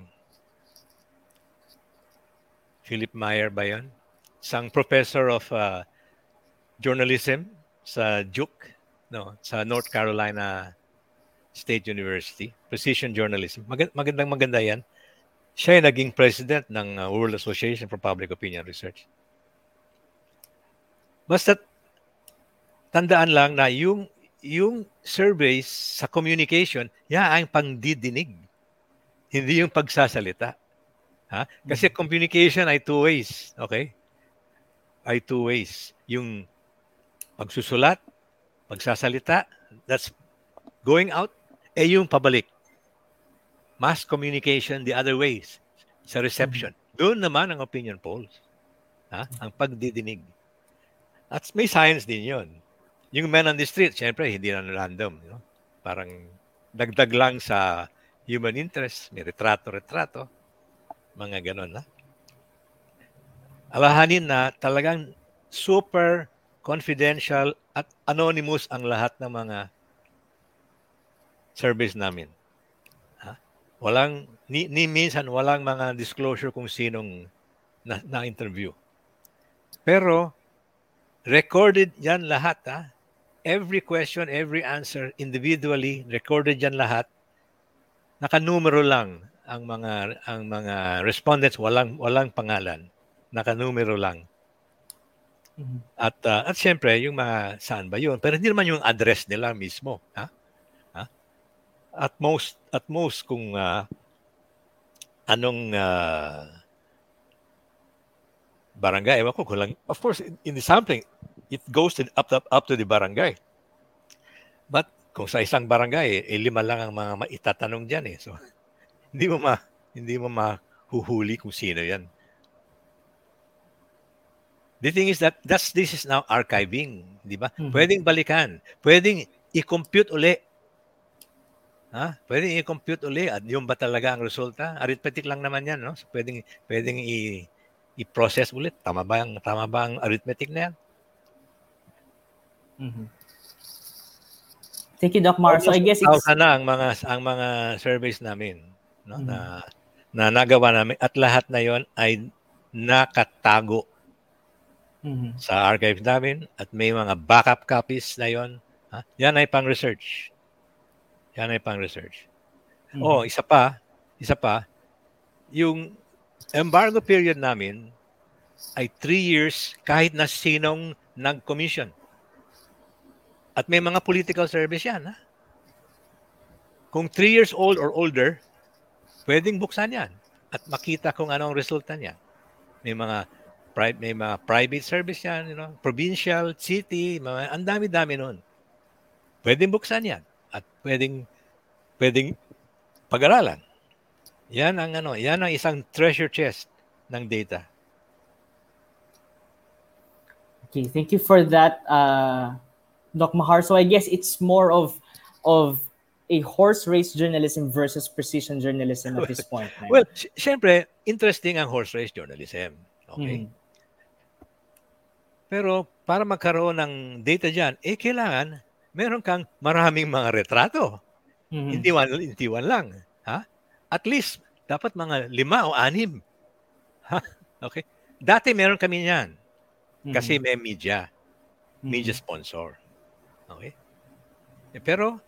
Philip Meyer ba 'yon? Isang professor of uh, journalism sa Duke, no, sa North Carolina State University, precision journalism. Mag- magandang maganda 'yan. Siya ay naging president ng uh, World Association for Public Opinion Research. Basta tandaan lang na yung yung surveys sa communication, yan ang pangdidinig. Hindi yung pagsasalita. Ha? Kasi communication ay two ways, okay? Ay two ways. Yung pagsusulat, pagsasalita, that's going out, eh yung pabalik. Mass communication the other ways, sa reception. Doon naman ang opinion polls. Ha? Ang pagdidinig. At may science din yon. Yung men on the street, syempre, hindi na random. You know? Parang dagdag lang sa human interest, may retrato-retrato, mga ganon. Ha? Alahanin na talagang super confidential at anonymous ang lahat ng mga service namin. Walang, ni, ni minsan walang mga disclosure kung sinong na, na-interview. Pero, recorded yan lahat. Ha? Every question, every answer, individually, recorded yan lahat. Nakanumero lang ang mga ang mga respondents walang walang pangalan nakanumero lang at uh, at siyempre yung mga saan ba yun pero hindi naman yung address nila mismo ha? At most at most kung uh, anong uh, barangay ewan ko kung lang of course in, in the sampling it goes to, up, up up to the barangay but kung sa isang barangay eh, lima lang ang mga maitatanong diyan eh so hindi mo ma hindi mo mahuhuli kung sino yan The thing is that that's this is now archiving, di ba? Mhm. Pwedeng balikan, pwedeng i-compute uli. Ha? Pwedeng i-compute uli at yung ba talaga ang resulta? Arithmetic lang naman 'yan, no? So, pwedeng pwedeng i i-process ulit. Tama ba ang tama ba ang arithmetic na 'yan? Mhm. Thank you, Doc Mar. So I guess it's... Almost 2,000 na ang mga ang mga surveys namin, no? Mhm. Na na nagawa namin at lahat na 'yon ay nakatago Mhm. sa archives namin at may mga backup copies na 'yon. Ha? Yan ay pang research. Yan ay pang research. Mhm. Oh, isa pa, isa pa, yung embargo period namin ay three years kahit na sinong nag-commission. At may mga political service yan. Ha? Kung three years old or older, pwedeng buksan yan at makita kung anong resulta niyan. May mga pri- may mga private service yan, you know, provincial, city, mga, ang dami-dami nun. Pwedeng buksan yan at pwedeng pwedeng pag-aralan. Yan ang ano, yan ang isang treasure chest ng data. Okay, thank you for that, uh, Doc Mahar. So I guess it's more of of a horse race journalism versus precision journalism at this point. right? Well, sy- syempre, interesting ang horse race journalism. Okay? Mhm. Pero para magkaroon ng data diyan, eh kailangan meron kang maraming mga retrato. Mhm. Hindi one, hindi one lang. Ha? At least, dapat mga lima o anim. Ha? Okay? Dati meron kami niyan. Kasi may media. Media sponsor. Okay? Eh, pero,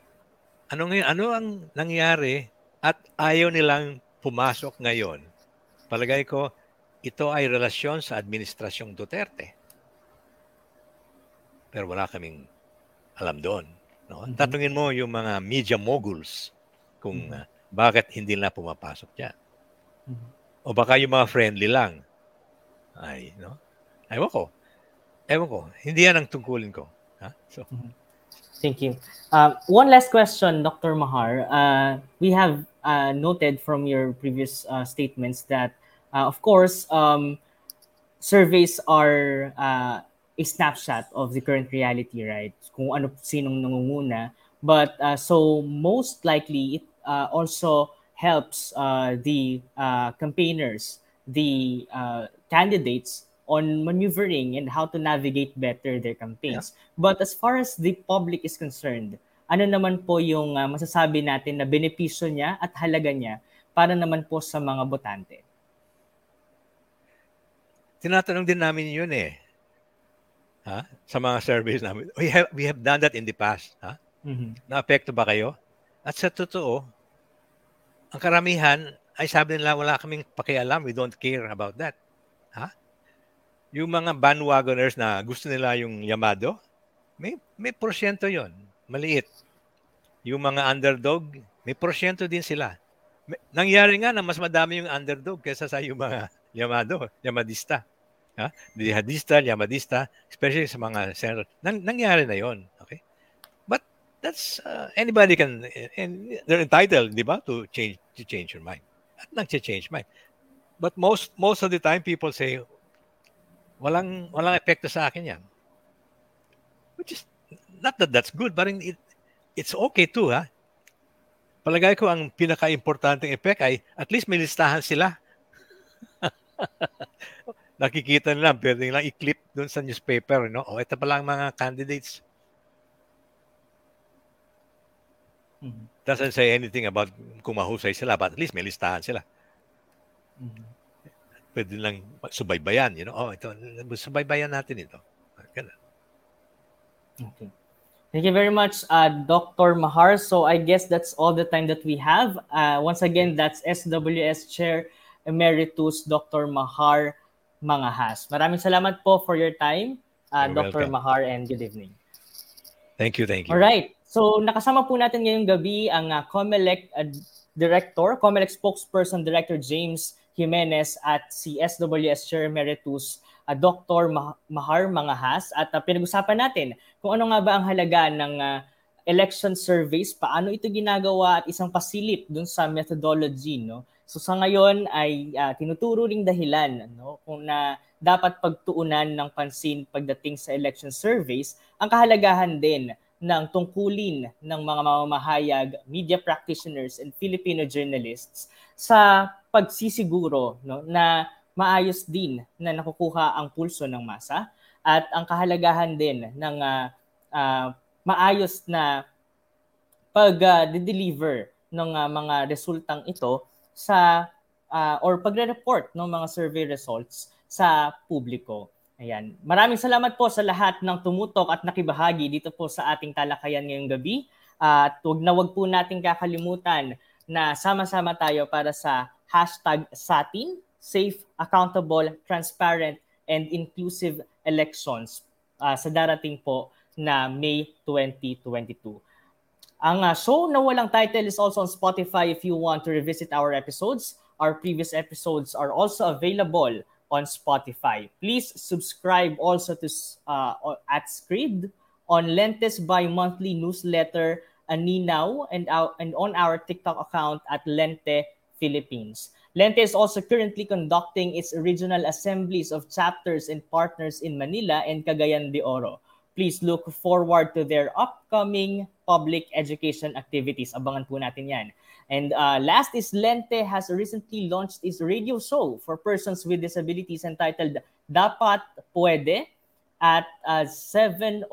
ano ngayon, ano ang nangyari at ayaw nilang pumasok ngayon? Palagay ko, ito ay relasyon sa administrasyong Duterte. Pero wala kaming alam doon. No? Mhm. Tatungin mo yung mga media moguls kung ah, bakit hindi na pumapasok dyan. Mhm. O baka yung mga friendly lang. Ay, no? Ewan ko. Ewan ko. Hindi yan ang tungkulin ko. Ha? So, Thank you. Uh, one last question, Dr. Mahar. Uh, we have uh, noted from your previous uh, statements that, uh, of course, um, surveys are uh, a snapshot of the current reality, right? Kung ano sinong nangunguna. But uh, so most likely, it uh, also helps uh, the uh, campaigners, the uh, candidates on maneuvering and how to navigate better their campaigns. But as far as the public is concerned, ano naman po yung uh, masasabi natin na benepisyo niya at halaga niya para naman po sa mga botante? tinatanong din namin yun eh. Ha? Sa mga surveys namin. We have, we have done that in the past. Ha? Mhm. Naapekto ba kayo? At sa totoo, ang karamihan ay sabi nila wala kaming pakialam. We don't care about that. Ha? Yung mga bandwagoners na gusto nila yung Yamado, may, may porsyento yon Maliit. Yung mga underdog, may porsyento din sila. May- nangyari nga na mas madami yung underdog kaysa sa yung mga Yamado, Yamadista. Ha? Jihadista, Yamadista, especially sa mga senator. Nang, nangyari na yon Okay? But that's, uh, anybody can, and they're entitled, di ba, to change, to change your mind. At nag-change mind. But most, most of the time, people say, walang, walang epekto sa akin yan. Which is, not that that's good, but it, it's okay too, ha? Palagay ko ang pinaka-importanting effect ay at least may listahan sila. Nakikita nila, pwede nilang i-clip doon sa newspaper, no? O, ito pala ang mga candidates. Mhm. Doesn't say anything about kung mahusay sila, but at least may listahan sila. Mhm. Pwede lang subaybayan, you know? Oh, ito, subaybayan natin ito. Ganun. Okay. Thank you very much, uh, Dr. Mahar. So I guess that's all the time that we have. Uh, once again, that's SWS Chair Emeritus Dr. Mahar Mangahas. Maraming salamat po for your time, uh, You're Dr. welcome. Mahar, and good evening. Thank you, thank you. All right. So nakasama po natin ngayong gabi ang uh, COMELEC uh, Director, COMELEC Spokesperson Director James Jimenez at si SWS Chair Emeritus uh, Dr. Ma- Mahar Mangahas at uh, pinag-usapan natin kung ano nga ba ang halaga ng uh, election surveys, paano ito ginagawa at isang pasilip dun sa methodology no So sa ngayon ay uh, tinuturo ring dahilan no, kung na dapat pagtuunan ng pansin pagdating sa election surveys ang kahalagahan din ng tungkulin ng mga mamamahayag, media practitioners, and Filipino journalists sa pagsisiguro no, na maayos din na nakukuha ang pulso ng masa at ang kahalagahan din ng uh, uh, maayos na pag-deliver uh, ng uh, mga resultang ito sa uh, or pagre-report ng mga survey results sa publiko. Ayan. Maraming salamat po sa lahat ng tumutok at nakibahagi dito po sa ating talakayan ngayong gabi. At huwag na wag po natin kakalimutan na sama-sama tayo para sa hashtag SATIN, Safe, Accountable, Transparent, and Inclusive Elections uh, sa darating po na May 2022. Ang uh, show na walang title is also on Spotify if you want to revisit our episodes. Our previous episodes are also available on Spotify. Please subscribe also to uh, at Scribd on Lentes by monthly newsletter Aninaw and, our, and on our TikTok account at Lente Philippines. Lente is also currently conducting its regional assemblies of chapters and partners in Manila and Cagayan de Oro. Please look forward to their upcoming public education activities. Abangan po natin yan. And uh, last is Lente has recently launched its radio show for persons with disabilities entitled Dapat Puede at uh, 702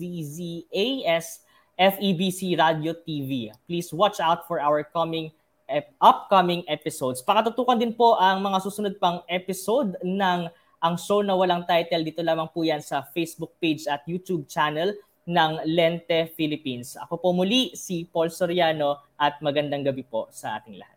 DZAS FEBC Radio TV. Please watch out for our coming ep- upcoming episodes. Pakatutukan din po ang mga susunod pang episode ng ang show na walang title. Dito lamang po yan sa Facebook page at YouTube channel ng Lente Philippines. Ako po muli si Paul Soriano at magandang gabi po sa ating lahat.